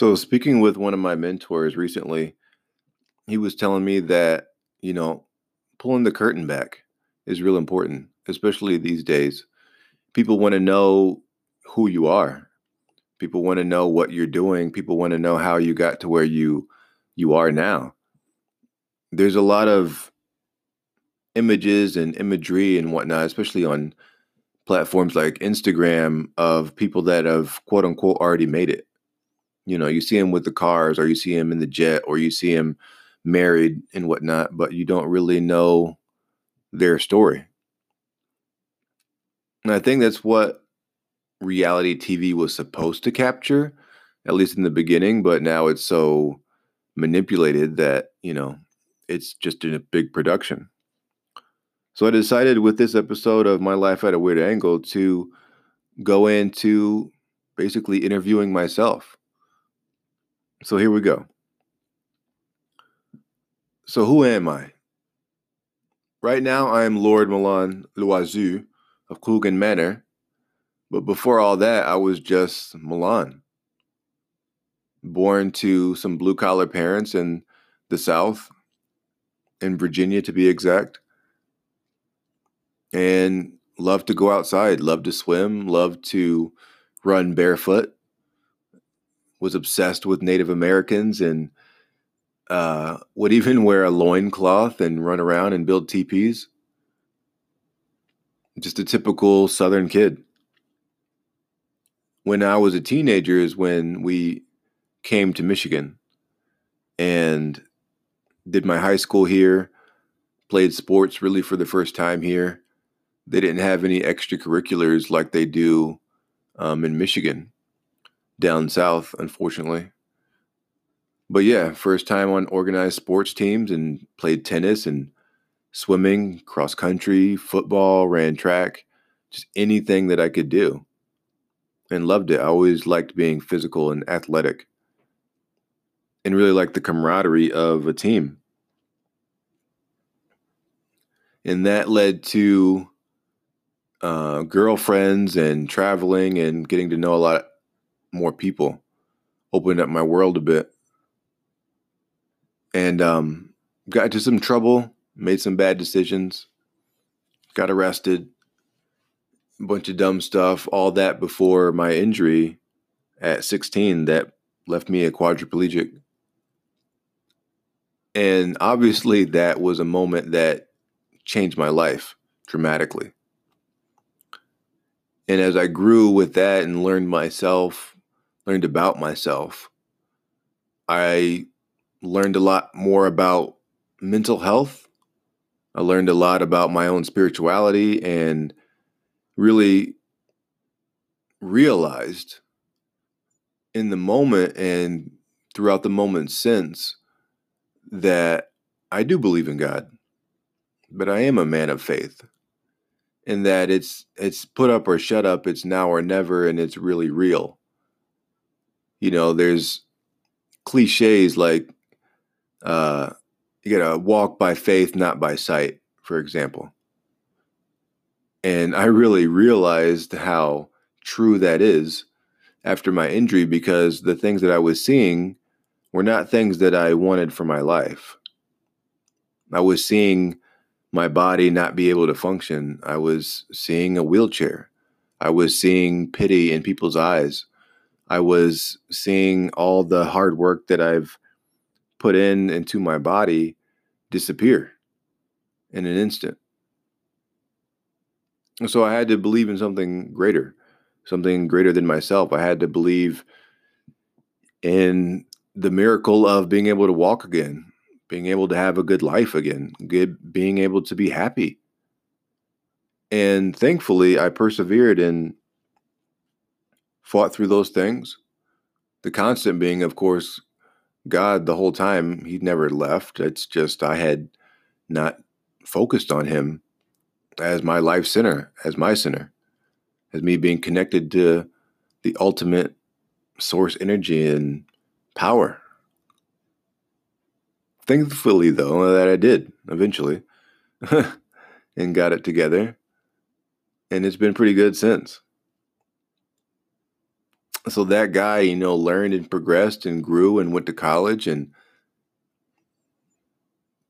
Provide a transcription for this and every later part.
So, speaking with one of my mentors recently, he was telling me that, you know, pulling the curtain back is real important, especially these days. People want to know who you are. People want to know what you're doing. People want to know how you got to where you you are now. There's a lot of images and imagery and whatnot, especially on platforms like Instagram, of people that have quote unquote already made it. You know, you see him with the cars, or you see him in the jet, or you see him married and whatnot, but you don't really know their story. And I think that's what reality TV was supposed to capture, at least in the beginning, but now it's so manipulated that, you know, it's just in a big production. So I decided with this episode of My Life at a Weird Angle to go into basically interviewing myself. So here we go. So who am I? Right now I am Lord Milan Loiseau of Coogan Manor, but before all that I was just Milan. Born to some blue collar parents in the South, in Virginia to be exact. And loved to go outside, loved to swim, loved to run barefoot. Was obsessed with Native Americans and uh, would even wear a loincloth and run around and build teepees. Just a typical Southern kid. When I was a teenager is when we came to Michigan and did my high school here, played sports really for the first time here. They didn't have any extracurriculars like they do um, in Michigan, down south, unfortunately. But yeah, first time on organized sports teams and played tennis and swimming, cross country, football, ran track, just anything that I could do. And loved it. I always liked being physical and athletic and really liked the camaraderie of a team. And that led to uh, girlfriends and traveling and getting to know a lot more people, opened up my world a bit. And um, got into some trouble, made some bad decisions, got arrested, a bunch of dumb stuff, all that before my injury at 16 that left me a quadriplegic. And obviously, that was a moment that changed my life dramatically. And as I grew with that and learned myself, learned about myself, I learned a lot more about mental health. I learned a lot about my own spirituality and really realized in the moment and throughout the moment since that I do believe in God, but I am a man of faith. And that it's it's put up or shut up, it's now or never, and it's really real. You know, there's cliches like uh, you gotta walk by faith, not by sight, for example. And I really realized how true that is after my injury because the things that I was seeing were not things that I wanted for my life. I was seeing my body not be able to function. I was seeing a wheelchair. I was seeing pity in people's eyes. I was seeing all the hard work that I've put in into my body disappear in an instant. And so I had to believe in something greater, something greater than myself. I had to believe in the miracle of being able to walk again, being able to have a good life again, good being able to be happy. And thankfully, I persevered and fought through those things. The constant being, of course, God the whole time. He never left. It's just I had not focused on him as my life center, as my center, as me being connected to the ultimate source energy and power. Thankfully, though, that I did eventually and got it together. And it's been pretty good since. So that guy, you know, learned and progressed and grew and went to college and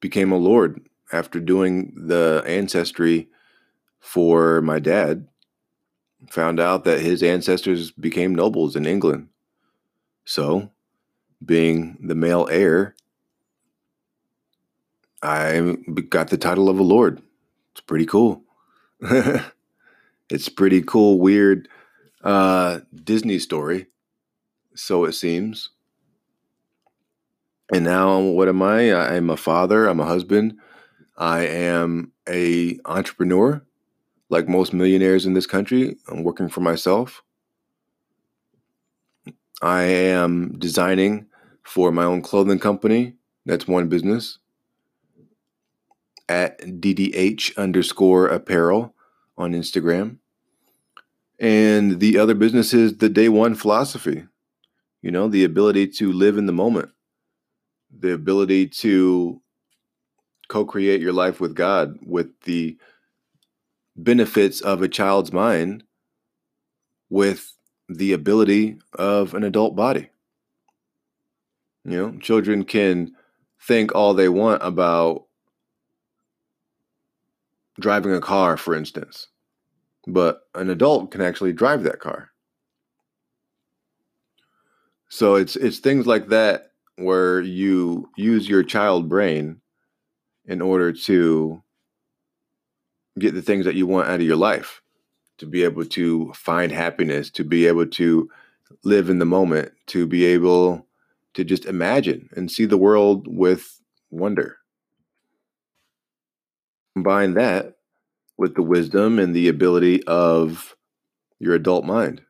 became a lord after doing the ancestry for my dad. Found out that his ancestors became nobles in England. So, being the male heir, I got the title of a lord. It's pretty cool. it's pretty cool, weird uh, Disney story. So it seems. And now, what am I? I'm a father. I'm a husband. I am a entrepreneur, like most millionaires in this country. I'm working for myself. I am designing for my own clothing company. That's one business at DDH underscore apparel on Instagram. And the other business is the day one philosophy, you know, the ability to live in the moment, the ability to co create your life with God with the benefits of a child's mind with the ability of an adult body. You know, children can think all they want about driving a car, for instance, but an adult can actually drive that car. So it's it's things like that where you use your child brain in order to get the things that you want out of your life, to be able to find happiness, to be able to live in the moment, to be able to just imagine and see the world with wonder. Combine that with the wisdom and the ability of your adult mind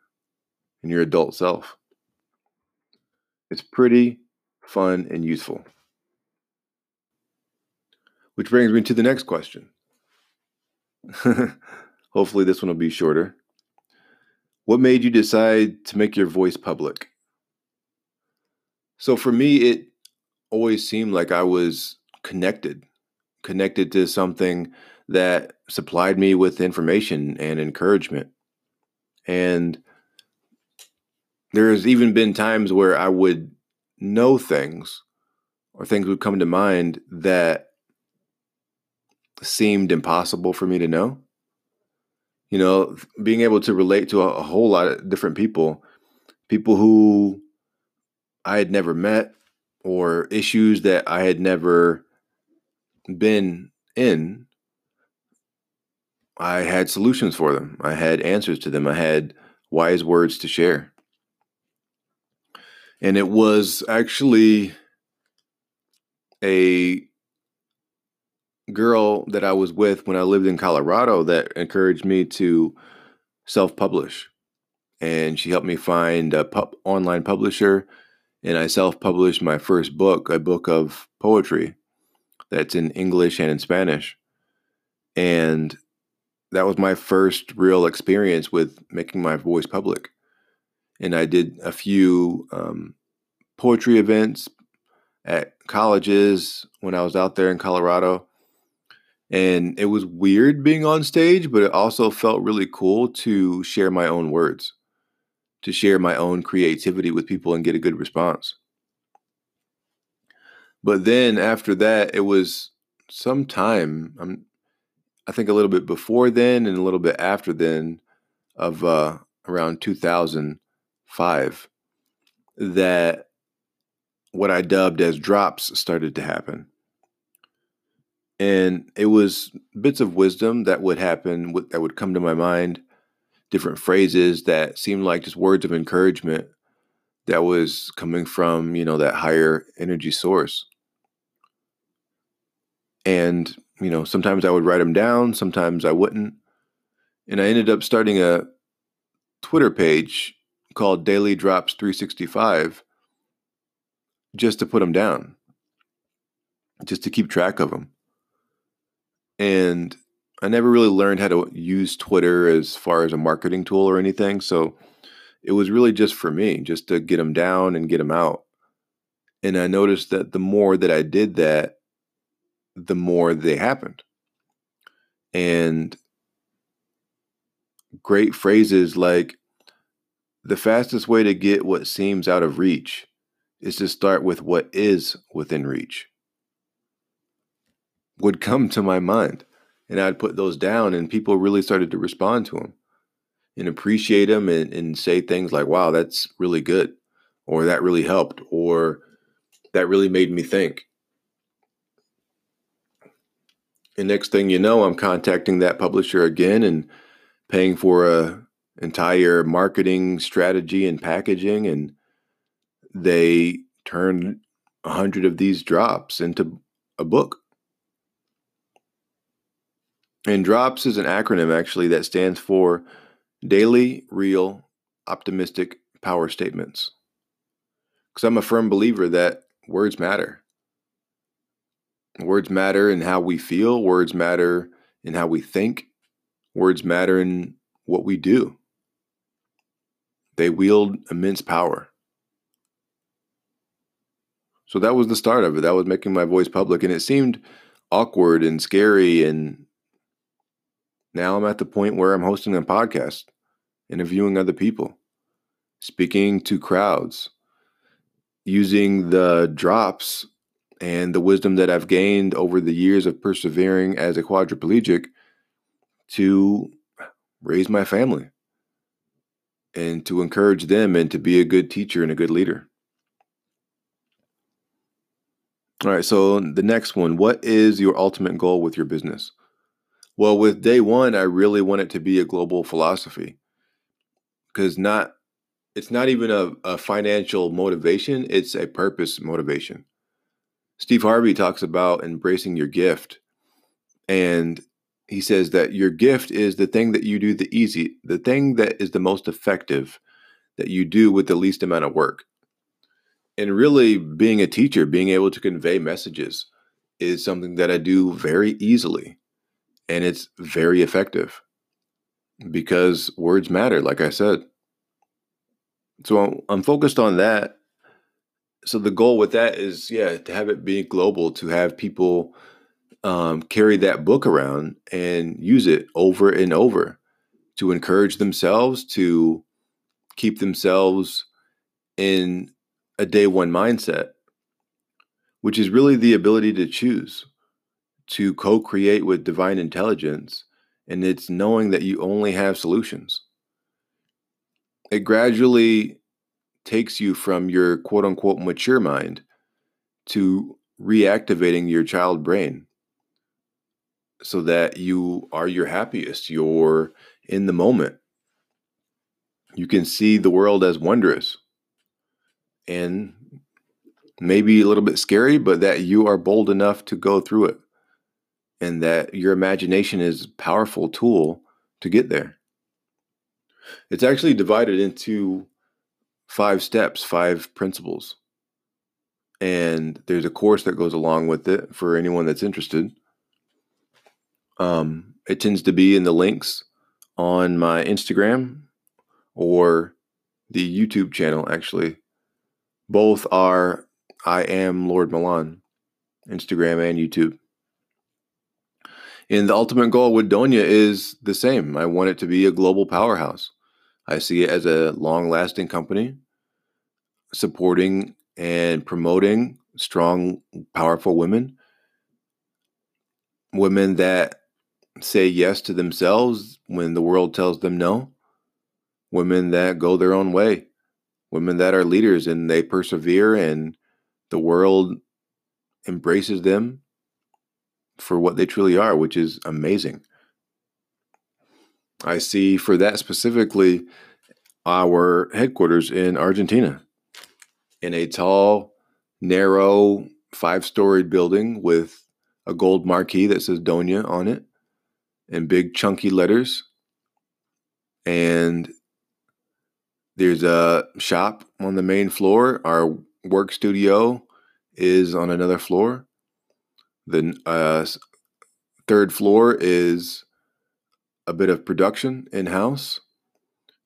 and your adult self. It's pretty fun and useful. Which brings me to the next question. Hopefully, this one will be shorter. What made you decide to make your voice public? So, for me, it always seemed like I was connected, connected to something that supplied me with information and encouragement. And there's even been times where I would know things or things would come to mind that seemed impossible for me to know. You know, being able to relate to a, a whole lot of different people, people who I had never met or issues that I had never been in, I had solutions for them. I had answers to them. I had wise words to share. And it was actually a girl that I was with when I lived in Colorado that encouraged me to self publish. And she helped me find a pub- online publisher. And I self published my first book, a book of poetry that's in English and in Spanish. And that was my first real experience with making my voice public. And I did a few um, poetry events at colleges when I was out there in Colorado. And it was weird being on stage, but it also felt really cool to share my own words, to share my own creativity with people and get a good response. But then after that, it was some time, I'm, I think a little bit before then and a little bit after then of uh, around 2005 that what I dubbed as drops started to happen. And it was bits of wisdom that would happen, that would come to my mind, different phrases that seemed like just words of encouragement that was coming from, you know, that higher energy source. And, you know, sometimes I would write them down, sometimes I wouldn't. And I ended up starting a Twitter page called Daily Drops 365 just to put them down, just to keep track of them and I never really learned how to use Twitter as far as a marketing tool or anything. So it was really just for me, just to get them down and get them out. And I noticed that the more that I did that, the more they happened. And great phrases like the fastest way to get what seems out of reach is to start with what is within reach. Would come to my mind, and I'd put those down, and people really started to respond to them and appreciate them and, and say things like, wow, that's really good, or that really helped, or that really made me think. And next thing you know, I'm contacting that publisher again and paying for a entire marketing strategy and packaging and they turned a hundred of these drops into a book. And DROPS is an acronym actually that stands for Daily Real Optimistic Power Statements. Because I'm a firm believer that words matter. Words matter in how we feel, words matter in how we think, words matter in what we do. They wield immense power. So that was the start of it. That was making my voice public. And it seemed awkward and scary. And now I'm at the point where I'm hosting a podcast, interviewing other people, speaking to crowds, using the drops and the wisdom that I've gained over the years of persevering as a quadriplegic to raise my family and to encourage them and to be a good teacher and a good leader. All right, so the next one what is your ultimate goal with your business? Well, with day one, I really want it to be a global philosophy because not it's not even a, a financial motivation, it's a purpose motivation. Steve Harvey talks about embracing your gift. And he says that your gift is the thing that you do the easy, the thing that is the most effective that you do with the least amount of work and really being a teacher, being able to convey messages is something that I do very easily. And it's very effective because words matter, like I said. So I'm focused on that. So the goal with that is, yeah, to have it be global, to have people um, carry that book around and use it over and over to encourage themselves, to keep themselves in a day one mindset, which is really the ability to choose, to co create with divine intelligence, and it's knowing that you only have solutions. It gradually takes you from your quote unquote mature mind to reactivating your child brain so that you are your happiest, you're in the moment. You can see the world as wondrous and maybe a little bit scary, but that you are bold enough to go through it and that your imagination is a powerful tool to get there. It's actually divided into five steps, five principles. And there's a course that goes along with it for anyone that's interested. Um, it tends to be in the links on my Instagram or the YouTube channel, actually. Both are I am Lord Milan, Instagram and YouTube. And the ultimate goal with Donya is the same. I want it to be a global powerhouse. I see it as a long lasting company supporting and promoting strong, powerful women. Women that say yes to themselves when the world tells them no. Women that go their own way women that are leaders and they persevere and the world embraces them for what they truly are, which is amazing. I see for that specifically our headquarters in Argentina in a tall, narrow, five storied building with a gold marquee that says Donya on it in big chunky letters. And there's a shop on the main floor. Our work studio is on another floor. The uh, third floor is a bit of production in house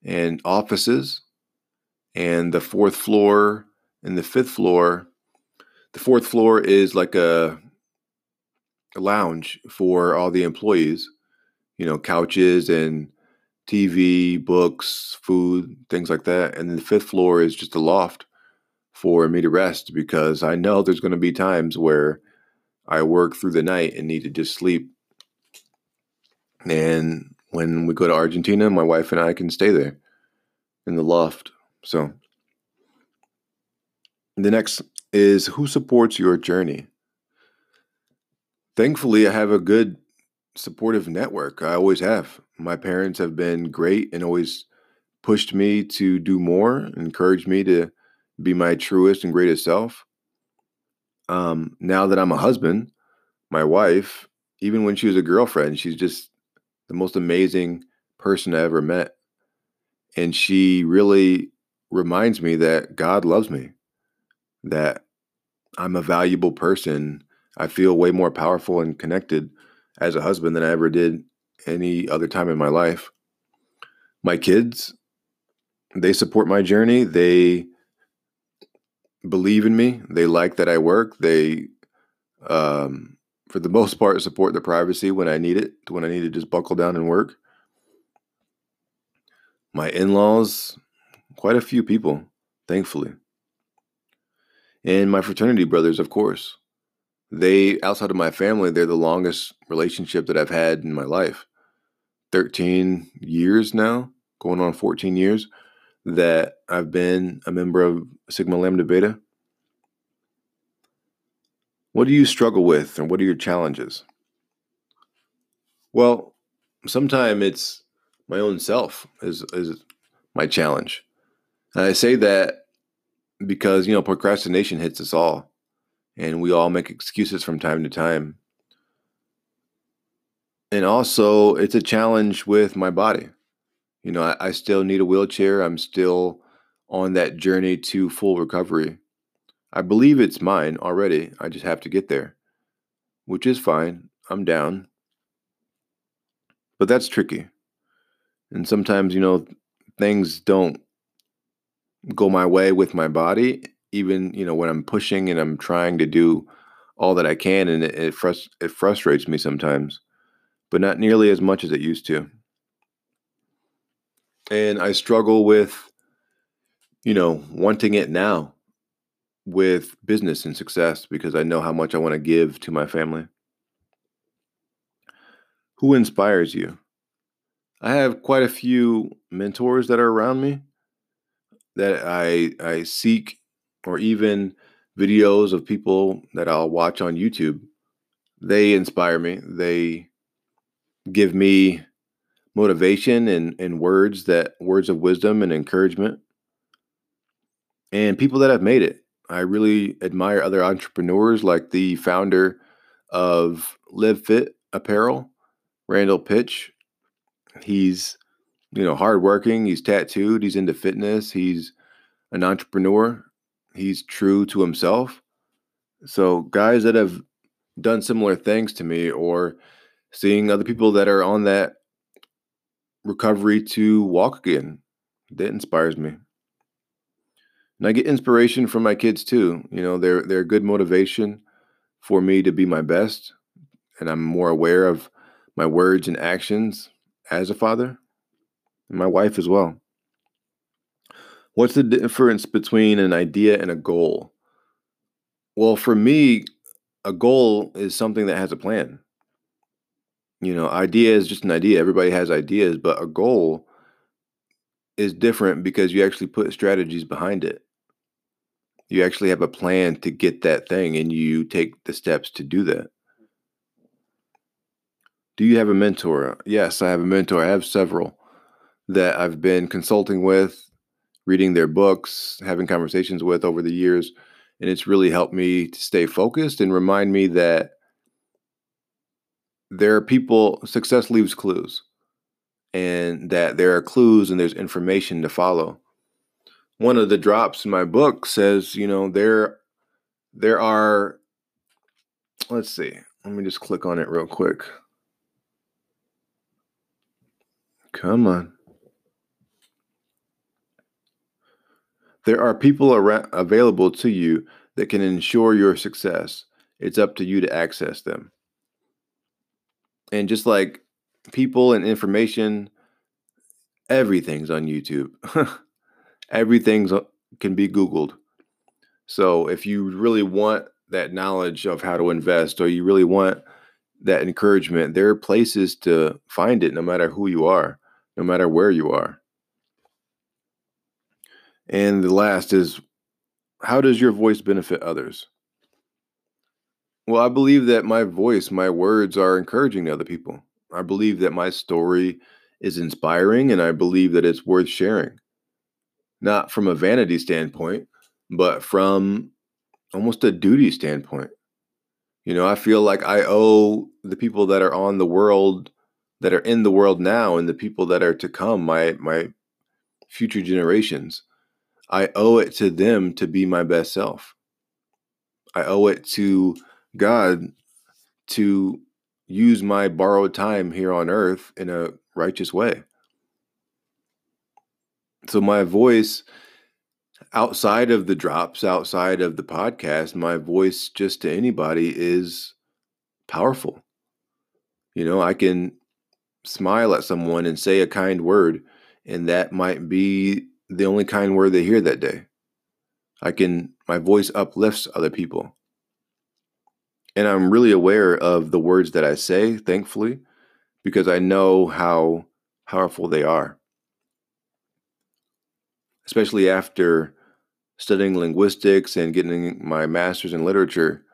and offices. And the fourth floor and the fifth floor, the fourth floor is like a, a lounge for all the employees, you know, couches and TV, books, food, things like that. And the fifth floor is just a loft for me to rest because I know there's going to be times where I work through the night and need to just sleep. And when we go to Argentina, my wife and I can stay there in the loft. So the next is who supports your journey? Thankfully, I have a good supportive network. I always have. My parents have been great and always pushed me to do more, encouraged me to be my truest and greatest self. Um, now that I'm a husband, my wife, even when she was a girlfriend, she's just the most amazing person I ever met. And she really reminds me that God loves me, that I'm a valuable person. I feel way more powerful and connected as a husband than I ever did any other time in my life. My kids, they support my journey. They believe in me. They like that I work. They, um, for the most part, support the privacy when I need it, when I need to just buckle down and work. My in laws, quite a few people, thankfully and my fraternity brothers, of course. They, outside of my family, they're the longest relationship that I've had in my life. 13 years now, going on 14 years, that I've been a member of Sigma Lambda Beta. What do you struggle with, and what are your challenges? Well, sometimes it's my own self is is my challenge. And I say that because you know procrastination hits us all and we all make excuses from time to time and also it's a challenge with my body you know I, I, still need a wheelchair i'm still on that journey to full recovery i believe it's mine already. I just have to get there which is fine. I'm down. But that's tricky. And sometimes you know things don't go my way with my body even you know when i'm pushing and i'm trying to do all that i can and it it, frust- it frustrates me sometimes but not nearly as much as it used to. And i struggle with you know wanting it now with business and success because i know how much i want to give to my family who inspires you i have quite a few mentors that are around me that I I seek or even videos of people that I'll watch on YouTube. They inspire me. They give me motivation and, and words that words of wisdom and encouragement. And people that have made it. I really admire other entrepreneurs like the founder of Live Fit Apparel, Randall Pich. He's you know, hardworking. He's tattooed. He's into fitness. He's an entrepreneur. He's true to himself. So, guys that have done similar things to me, or seeing other people that are on that recovery to walk again, that inspires me. And I get inspiration from my kids too. You know, they're they're good motivation for me to be my best, and I'm more aware of my words and actions as a father and my wife as well. What's the difference between an idea and a goal? Well, for me, a goal is something that has a plan. You know, idea is just an idea. Everybody has ideas, but a goal is different because you actually put strategies behind it. You actually have a plan to get that thing and you take the steps to do that. Do you have a mentor? Yes, I have a mentor. I have several that I've been consulting with, reading their books, having conversations with over the years. And it's really helped me to stay focused and remind me that there are people, success leaves clues, and that there are clues and there's information to follow. One of the drops in my book says, you know, there there are let's see. Let me just click on it real quick. Come on. There are people ar- available to you that can ensure your success. It's up to you to access them. And just like people and information, everything's on YouTube. everything's uh, can be googled. So if you really want that knowledge of how to invest or you really want that encouragement, there are places to find it no matter who you are, no matter where you are. And the last is how does your voice benefit others? Well, I believe that my voice, my words are encouraging to other people. I believe that my story is inspiring and I believe that it's worth sharing. Not from a vanity standpoint, but from almost a duty standpoint. You know, I feel like I owe the people that are on the world, that are in the world now, and the people that are to come, my my future generations. I owe it to them to be my best self. I owe it to God to use my borrowed time here on earth in a righteous way. So my voice outside of the drops, outside of the podcast, my voice just to anybody is powerful. You know, I can smile at someone and say a kind word, and that might be the only kind word they hear that day. I can, my voice uplifts other people. And I'm really aware of the words that I say, thankfully, because I know how powerful they are. Especially after studying linguistics and getting my master's in literature,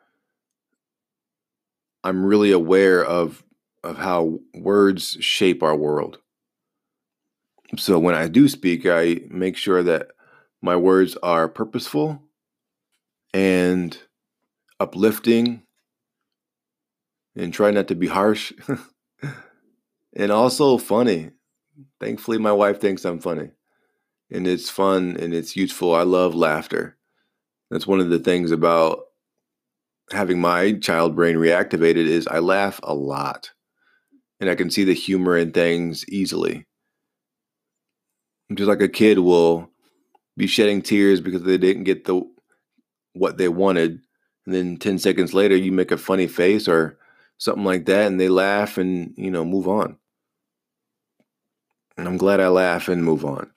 I'm really aware of of how words shape our world. So when I do speak, I make sure that my words are purposeful and uplifting and try not to be harsh and also funny. Thankfully, my wife thinks I'm funny and it's fun and it's useful. I love laughter. That's one of the things about having my child brain reactivated is I laugh a lot and I can see the humor in things easily. Just like a kid will be shedding tears because they didn't get the what they wanted and then 10 seconds later you make a funny face or something like that and they laugh and you know move on and i'm glad i laugh and move on